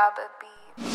Jabba Beat.